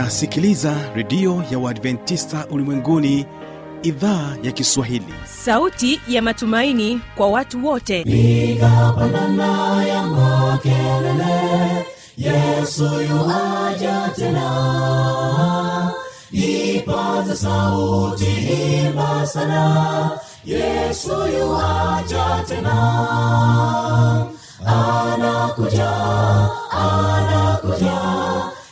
unasikiliza redio ya uadventista ulimwenguni idhaa ya kiswahili. Sauti ya matumaini kwa watu wote. Nikapandana ya makelele yesu yuaja tena. Ipata sauti imba sana yesu yuaja tena. Anakuja anakuja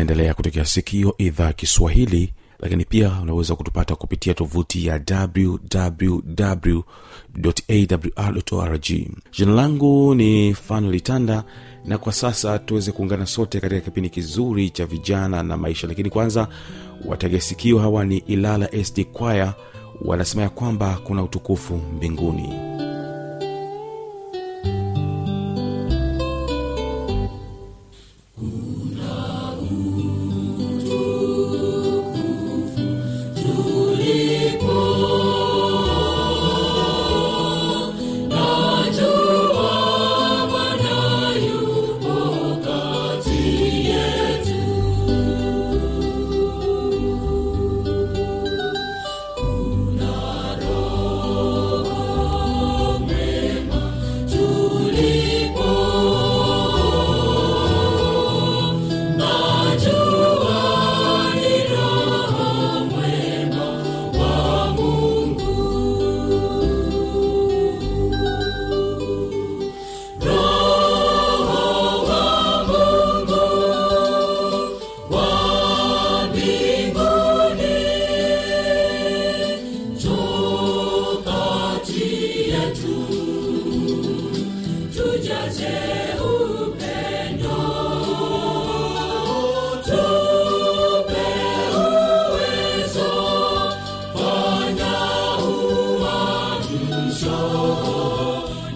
unaendelea kutekea sikio idhaa kiswahili lakini pia unaweza kutupata kupitia tovuti ya wwwawrrg jina langu ni fanolitanda na kwa sasa tuweze kuungana sote katika kipindi kizuri cha vijana na maisha. Lakini kwanza wategesikio hawa ni ilala sd kwaya wanasema ya kwamba kuna utukufu mbinguni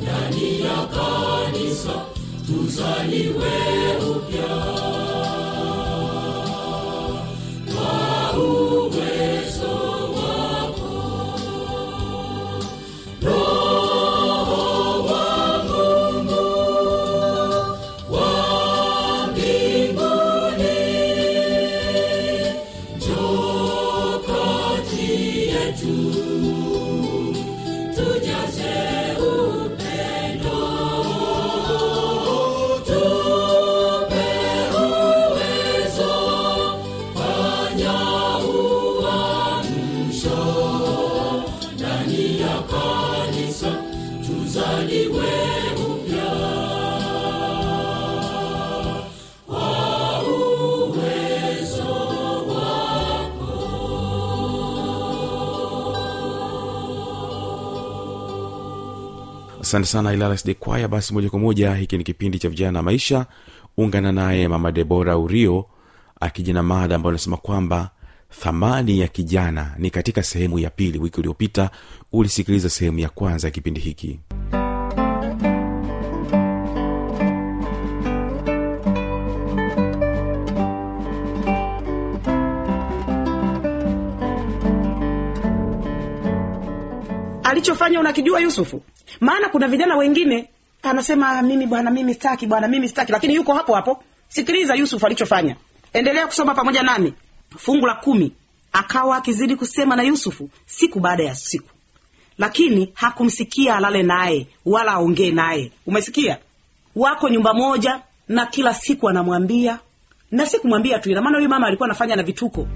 ndani ya kanisa tuzaliwe upya. Asante sana ilala sd kwaya basi moja kwa moja hiki ni kipindi cha vijana na maisha. Ungana naye mama debora urio akijina mada ambayo anasema kwamba thamani ya kijana ni katika sehemu ya pili. Wiki uliopita ulisikiliza sehemu ya kwanza ya kipindi hiki alichofanya unakijua yusufu? Maana kuna vijana wengine anasema mimi bwana mimi staki bwana mimi staki lakini yuko hapo hapo. Sikiliza yusufu alichofanya. Endelea kusoma pamoja nami. Fungu la kumi. Akawa akizidi kusema na yusufu siku baada ya siku. Lakini hakumsikia alale naye wala aongee naye. Umesikia? Wako nyumba moja na kila siku anamwambia na sikumwambia tu ina maana huyu mama alikuwa anafanya na vituko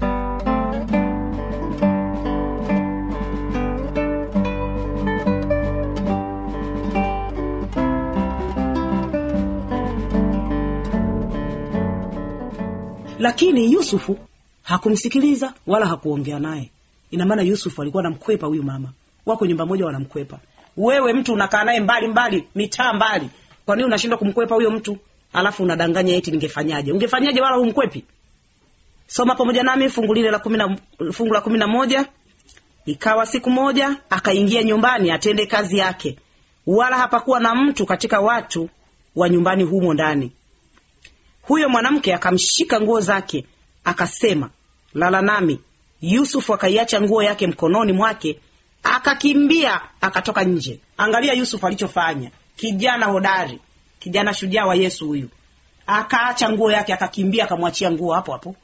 lakini yusufu hakumsikiliza wala hakuongea naye. Ina maana yusufu alikuwa anamkwepa huyu mama. Wako nyumba moja wanamkwepa. Wewe mtu unakaa naye mbali mbali mitaa mbali. Kwa nini unashindwa kumkwepa huyo mtu? Alafu unadanganya eti ningefanyaje? Ungefanyaje wala humkwepi? Soma pamoja nami fungu lile la fungu la kumi na moja ikawa siku moja akaingia nyumbani atende kazi yake. Wala hapakuwa na mtu katika watu wa nyumbani humo ndani huyo mwanamke akamshika nguo zake akasema lala nami. Yusufu akaiacha nguo yake mkononi mwake akakimbia akatoka nje. Angalia yusufu alichofanya. Kijana hodari kijana shujaa wa yesu huyu. Akaacha nguo yake akakimbia akamwachia nguo hapo hapo.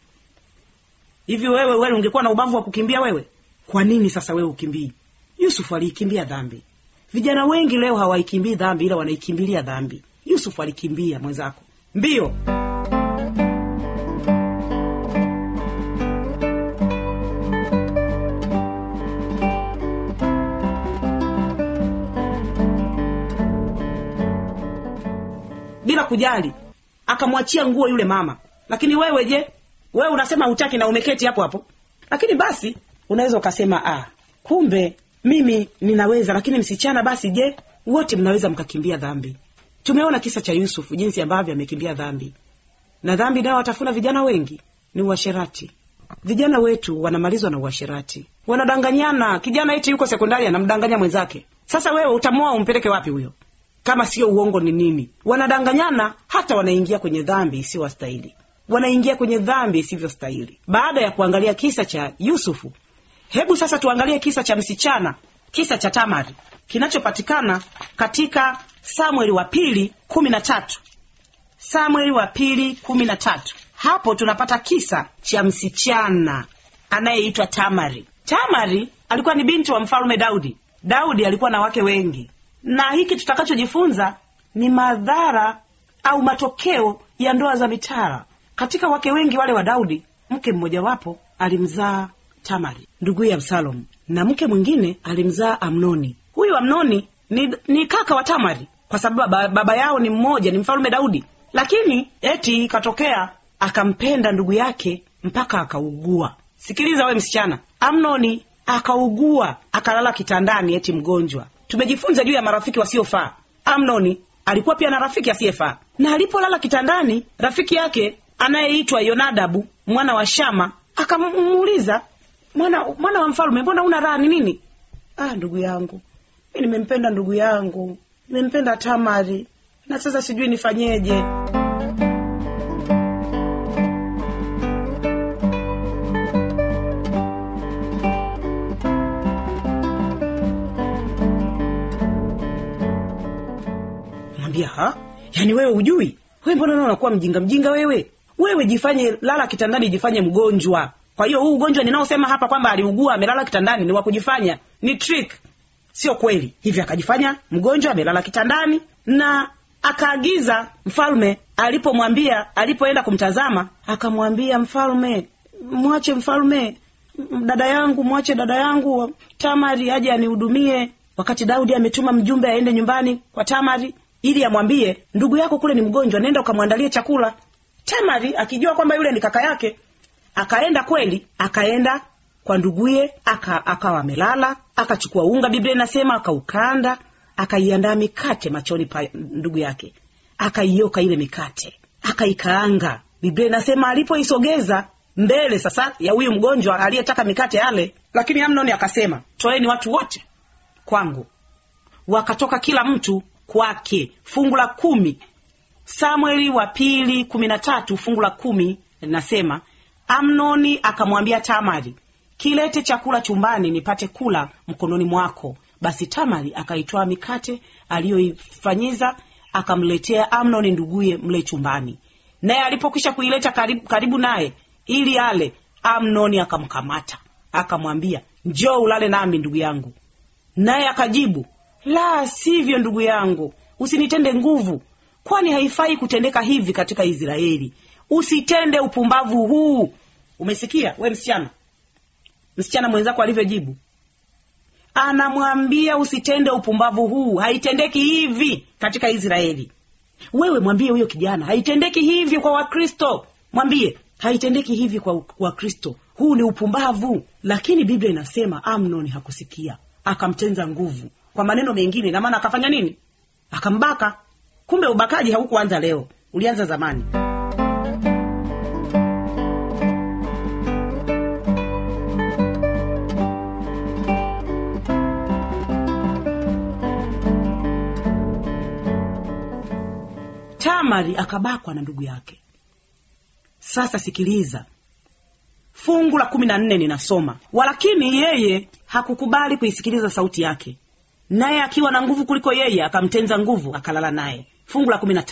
Hivi wewe wewe ungekuwa na ubavu wa kukimbia wewe? Kwa nini sasa wewe ukimbii? Yusufu aliikimbia dhambi. Vijana wengi leo hawaikimbii dhambi ila wanaikimbilia dhambi. Yusufu alikimbia mwenzako. Mbio bila kujali akamwachia nguo yule mama. Lakini wewe je wewe unasema hutaki na umeketi hapo hapo? Lakini basi unaweza ukasema ah, kumbe mimi ninaweza lakini msichana basi je wote mnaweza mkakimbia dhambi? Tumeona kisa cha yusufu jinsi ambavyo amekimbia dhambi. Na dhambi nayo watafuna vijana wengi ni uasherati. Vijana wetu wanamalizwa na uasherati. Wanadanganyana. Kijana eti yuko sekondari anamdanganya mwenzake. Sasa wewe utamoa umpeleke wapi huyo kama sio uongo ni nini. Wanadanganyana hata wanaingia kwenye dhambi isiyowastahili wanaingia kwenye dhambi isivyostahili. Baada ya kuangalia kisa cha yusufu hebu sasa tuangalie kisa cha msichana kisa cha tamari kinachopatikana katika samueli wa pili kumi na tatu. Samueli wa pili kumi na tatu. Hapo tunapata kisa cha msichana anayeitwa tamari. Tamari alikuwa ni binti wa mfalme daudi. Daudi alikuwa na wake wengi na hiki tutakachojifunza ni madhara au matokeo ya ndoa za mitara. Katika wake wengi wale wa daudi mke mmojawapo alimzaa tamari nduguye absalomu na mke mwingine alimzaa amnoni. Huyu amnoni ni, ni kaka wa tamari kwa sababu baba, baba yao ni mmoja ni mfalume daudi. Lakini eti ikatokea akampenda ndugu yake mpaka akaugua. Sikiliza we msichana amnoni akaugua akalala kitandani eti mgonjwa tumejifunza juu ya marafiki wasiofaa. Amnoni alikuwa pia na rafiki asiyefaa. Na alipolala kitandani rafiki yake anayeitwa yonadabu mwana wa shama akamuuliza mwana mwana wa mfalume mbona una raha ni nini? Ah ndugu yangu mi nimempenda ndugu yangu nimempenda tamari. Na sasa sijui nifanyeje mwambia ha? Yaani wewe ujui we mbona nao unakuwa mjinga mjinga wewe? Wewe jifanye lala kitandani jifanye mgonjwa. Kwa hiyo huu ugonjwa ninaosema hapa kwamba aliugua amelala kitandani ni wa kujifanya ni trick. Sio kweli. Hivyo akajifanya mgonjwa amelala kitandani na akaagiza mfalme alipomwambia alipoenda kumtazama akamwambia mfalme mwache mfalme dada yangu mwache dada yangu tamari aje anihudumie. Wakati daudi ametuma mjumbe aende nyumbani kwa tamari ili amwambie ndugu yako kule ni mgonjwa nenda ukamwandalie chakula. Tamari akijua kwamba yule ni kaka yake akaenda kweli akaenda kwa nduguye aka, akawa amelala akachukua unga biblia inasema akaukanda akaiandaa mikate machoni pa ndugu yake akaioka ile mikate akaikaanga. Biblia inasema alipoisogeza mbele sasa ya huyu mgonjwa aliyetaka mikate yale lakini amnoni akasema toeni watu wote kwangu. Wakatoka kila mtu kwake fungu la kumi. Samueli wa pili kumi na tatu fungu la kumi linasema amnoni akamwambia tamari kilete chakula chumbani nipate kula mkononi mwako. Basi tamari akaitwaa mikate aliyoifanyiza akamletea amnoni nduguye mle chumbani. Naye alipokwisha kuileta karibu, karibu naye ili ale amnoni akamkamata. Akamwambia njoo ulale nami ndugu yangu. Naye akajibu la sivyo ndugu yangu. Usinitende nguvu. Kwani haifai kutendeka hivi katika israeli? Usitende upumbavu huu. Umesikia we msichana? Msichana mwenzako alivyojibu. Anamwambia usitende upumbavu huu. Haitendeki hivi katika israeli. Wewe mwambie huyo kijana haitendeki hivi kwa wakristo. Mwambie haitendeki hivi kwa wakristo. Huu ni upumbavu. Lakini biblia inasema amnon hakusikia. Akamtenza nguvu kwa maneno mengine, na maana akafanya nini? Akambaka. Kumbe ubakaji haukuanza leo, ulianza zamani. Tamari akabakwa na ndugu yake. Sasa sikiliza, fungu la kumi na nne ninasoma: walakini yeye hakukubali kuisikiliza sauti yake, naye akiwa na nguvu kuliko yeye akamtenza nguvu akalala naye. Fungu la kumi na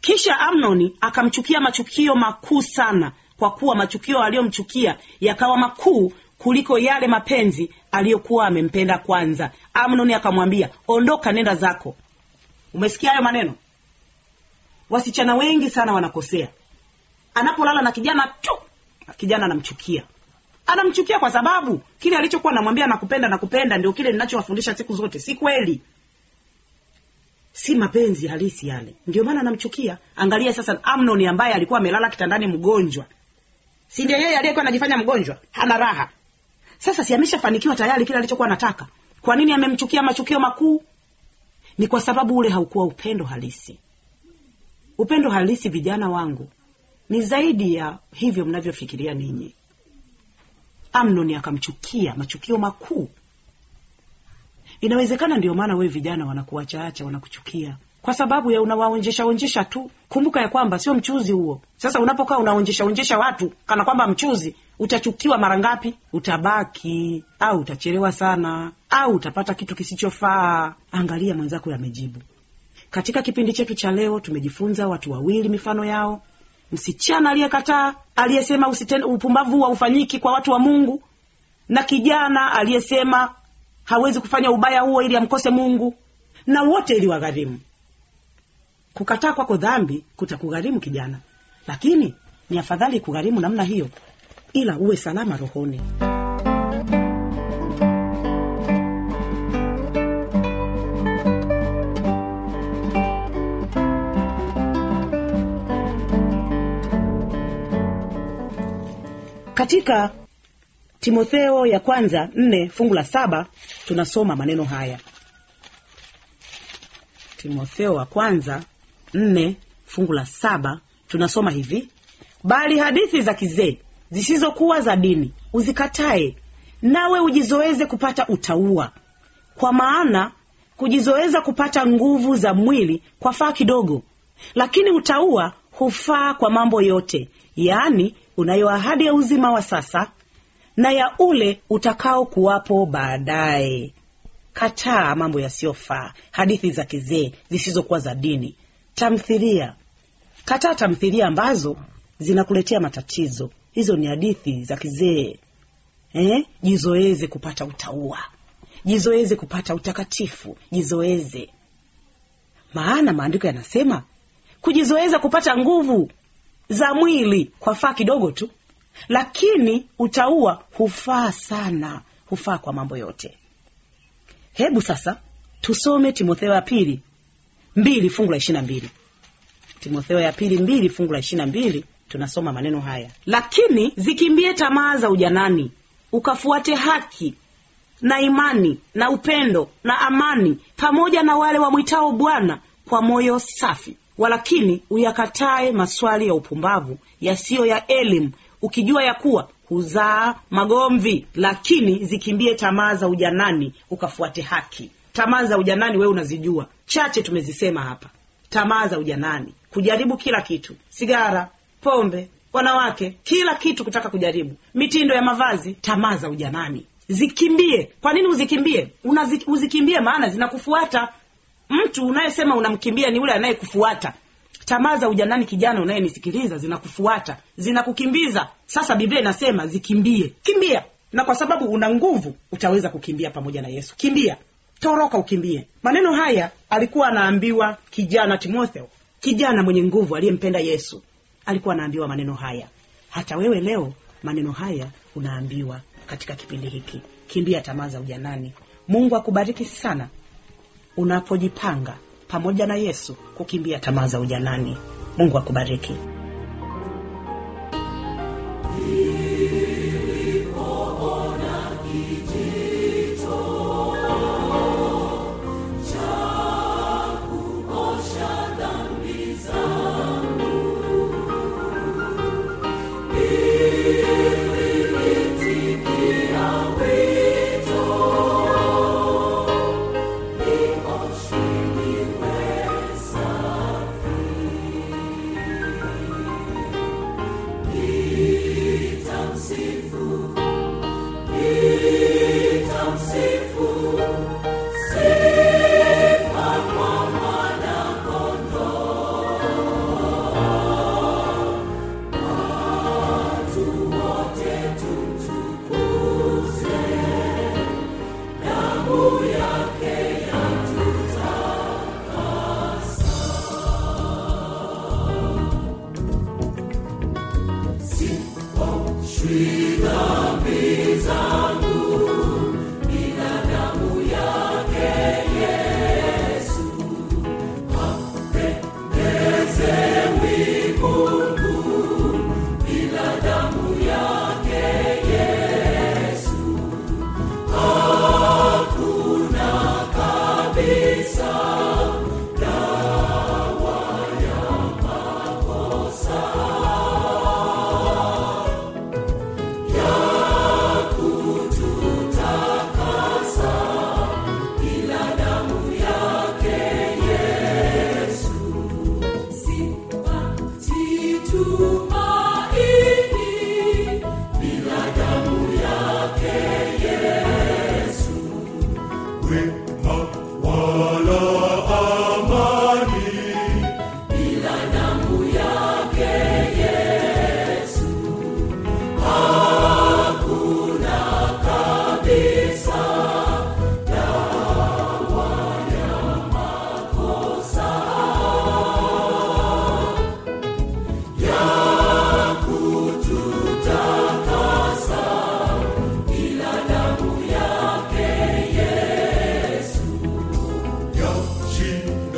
kisha amnoni akamchukia machukio makuu sana kwa kuwa machukio aliyomchukia yakawa makuu kuliko yale mapenzi aliyokuwa amempenda kwanza. Amnoni akamwambia ondoka nenda zako. Umesikia hayo maneno? Wasichana wengi sana wanakosea. Anapolala na kijana tu kijana anamchukia anamchukia kwa sababu kile alichokuwa namwambia nakupenda nakupenda ndio kile ninachowafundisha siku zote. Si kweli. Si mapenzi halisi yale. Ndio maana anamchukia. Angalia sasa Amnon ambaye alikuwa amelala kitandani mgonjwa. Si ndio yeye aliyekuwa anajifanya mgonjwa? Hana raha. Sasa si ameshafanikiwa tayari kile alichokuwa anataka? Kwa nini amemchukia machukio makuu? Ni kwa sababu ule haukuwa upendo halisi. Upendo halisi vijana wangu ni zaidi ya hivyo mnavyofikiria ninyi amnoni akamchukia machukio makuu. Inawezekana ndio maana wewe vijana wanakuachaacha wanakuchukia. Kwa sababu ya unawaonjesha onjesha tu. Kumbuka ya kwamba sio mchuzi huo. Sasa unapokaa unaonjesha onjesha watu kana kwamba mchuzi utachukiwa mara ngapi? Utabaki au utachelewa sana au utapata kitu kisichofaa. Angalia mwenzako yamejibu katika kipindi chetu cha leo tumejifunza watu wawili mifano yao msichana aliyekataa aliyesema upumbavu haufanyiki kwa watu wa mungu na kijana aliyesema hawezi kufanya ubaya huo ili amkose mungu na wote ili wagharimu kukataa kwako dhambi kutakugharimu kijana lakini ni afadhali kugharimu namna hiyo ila uwe salama rohoni katika timotheo ya kwanza nne fungu la saba tunasoma maneno haya. Timotheo wa kwanza nne fungu la saba tunasoma hivi. Bali hadithi za kizee zisizokuwa za dini uzikatae nawe ujizoeze kupata utaua kwa maana kujizoeza kupata nguvu za mwili kwa faa kidogo lakini utaua hufaa kwa mambo yote yaani unayo ahadi ya uzima wa sasa na ya ule utakao kuwapo baadaye. Kataa mambo yasiyofaa hadithi za kizee zisizokuwa za dini. Tamthilia. Kataa tamthilia ambazo zinakuletea matatizo. Hizo ni hadithi za kizee. Eh? jizoeze kupata utaua. Jizoeze kupata utakatifu. Jizoeze. Maana maandiko yanasema kujizoeza kupata nguvu za mwili kwa faa kidogo tu lakini utaua hufaa sana hufaa kwa mambo yote. Hebu sasa tusome timotheo ya pili mbili fungu la ishirina mbili. Timotheo ya pili mbili fungu la ishirina mbili tunasoma maneno haya. Lakini zikimbie tamaa za ujanani ukafuate haki na imani na upendo na amani pamoja na wale wamwitao bwana kwa moyo safi walakini uyakatae maswali ya upumbavu yasiyo ya elimu ukijua ya kuwa huzaa magomvi lakini zikimbie tamaa za ujanani ukafuate haki. Tamaa za ujanani wewe unazijua. Chache tumezisema hapa. Tamaa za ujanani. Kujaribu kila kitu. Sigara pombe wanawake kila kitu kutaka kujaribu. Mitindo ya mavazi tamaa za ujanani. Zikimbie. Kwa nini uzikimbie? Unazi, uzikimbie maana zinakufuata mtu unayesema unamkimbia ni yule anayekufuata. Tamaa za ujanani kijana unayenisikiliza zinakufuata zinakukimbiza. Sasa biblia inasema zikimbie. Kimbia. Na kwa sababu una nguvu utaweza kukimbia pamoja na yesu. Kimbia. Toroka ukimbie. Maneno haya alikuwa anaambiwa kijana timotheo. Kijana mwenye nguvu aliyempenda yesu. Alikuwa anaambiwa maneno haya. Hata wewe leo maneno haya unaambiwa katika kipindi hiki. Kimbia tamaa za ujanani. Mungu akubariki sana unapojipanga pamoja na yesu kukimbia tamaa za ujanani. Mungu akubariki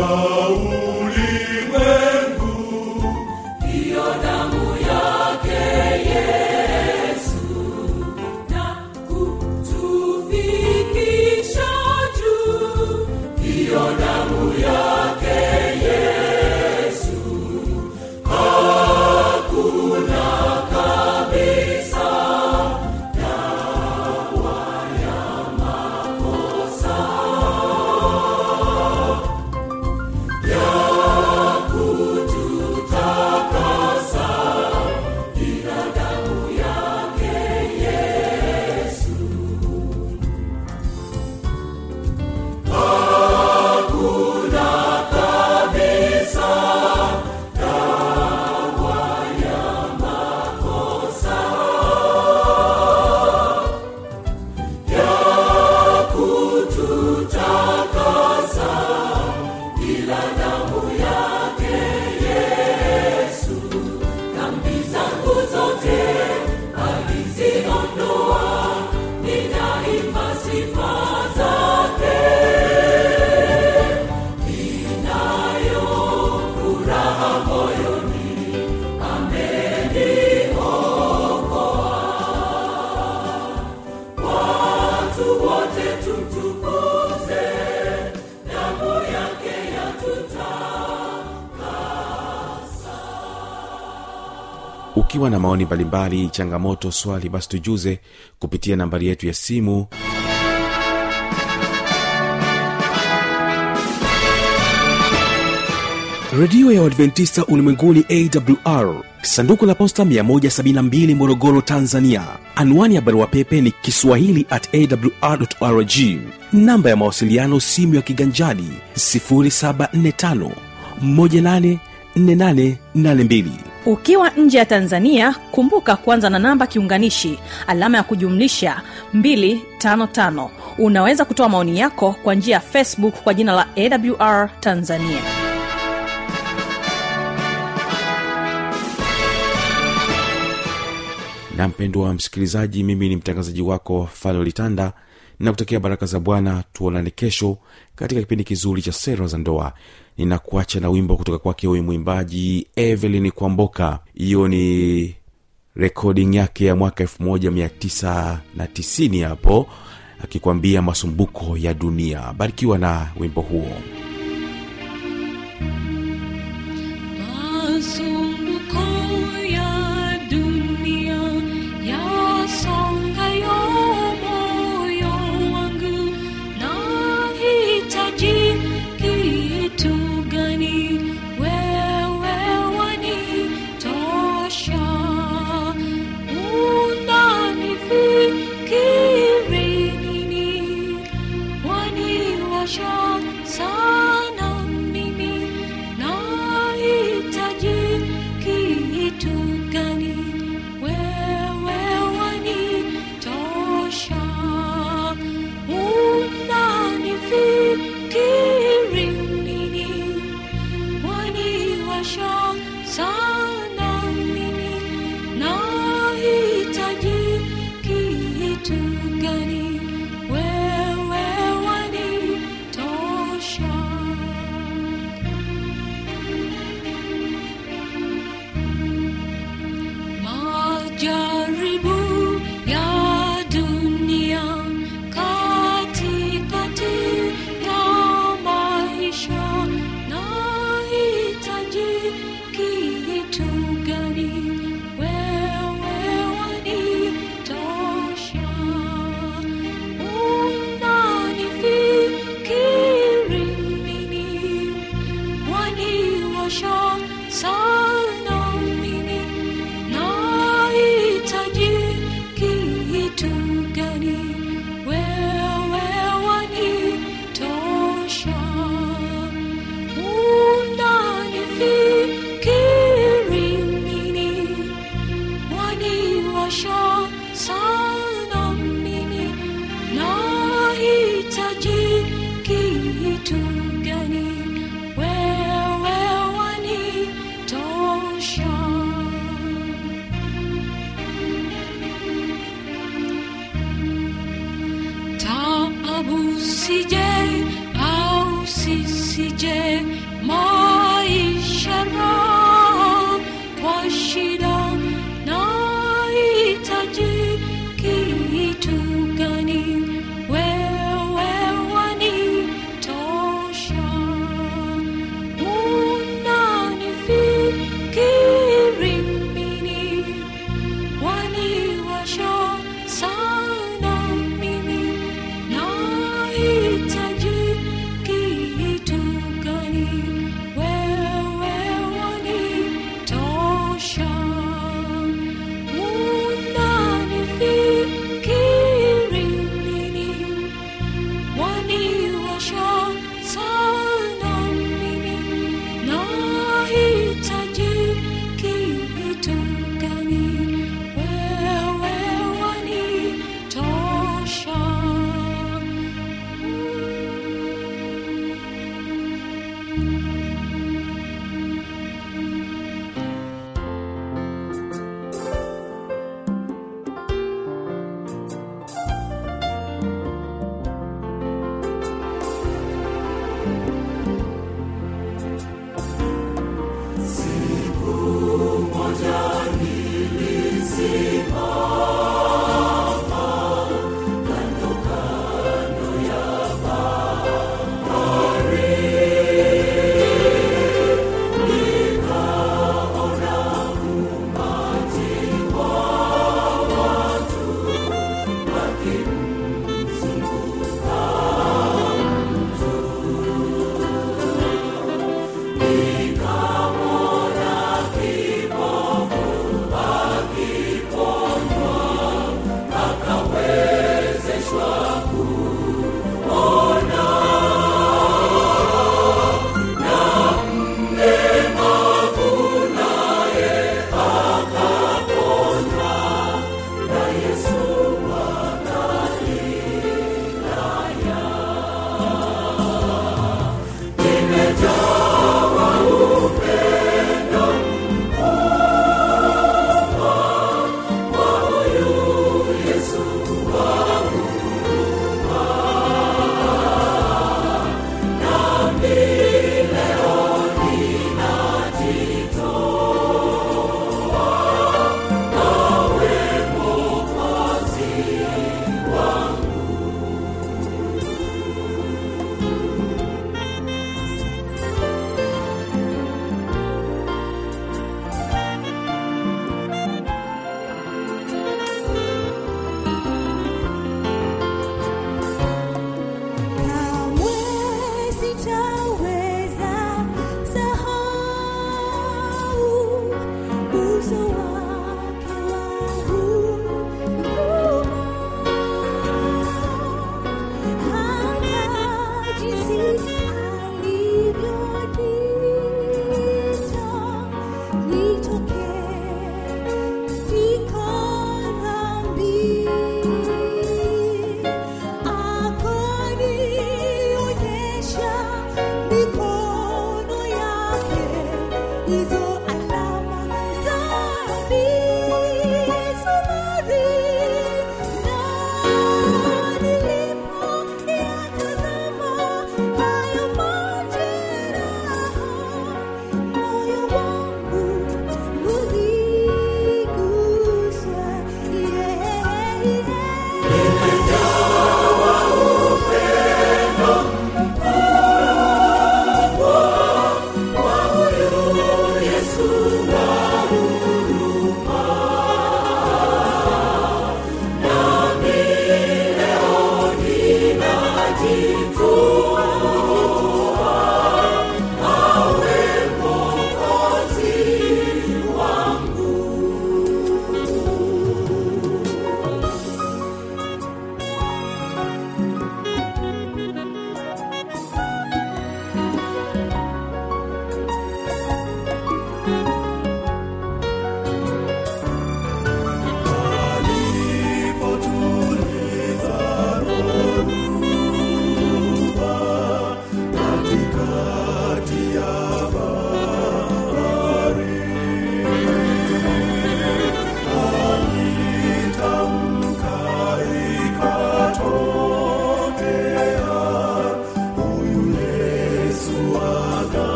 ukiwa na maoni mbalimbali changamoto swali basi tujuze kupitia nambari yetu ya simu. Redio ya uadventista ulimwenguni awr sanduku la posta 172 morogoro tanzania. Anwani ya barua pepe ni kiswahili at awrrg namba ya mawasiliano simu ya kiganjadi 745 184882 ukiwa nje ya tanzania kumbuka kuanza na namba kiunganishi alama ya kujumlisha 255 unaweza kutoa maoni yako kwa njia ya facebook kwa jina la awr tanzania. Na mpendwa msikilizaji mimi ni mtangazaji wako falolitanda na ninakutakia baraka za bwana tuonane kesho katika kipindi kizuri cha sera za ndoa ninakuacha na wimbo kutoka kwake huyu mwimbaji evelyn kwamboka. Hiyo ni recording yake ya mwaka 1990 hapo akikwambia masumbuko ya dunia. Barikiwa na wimbo huo. Masumbuko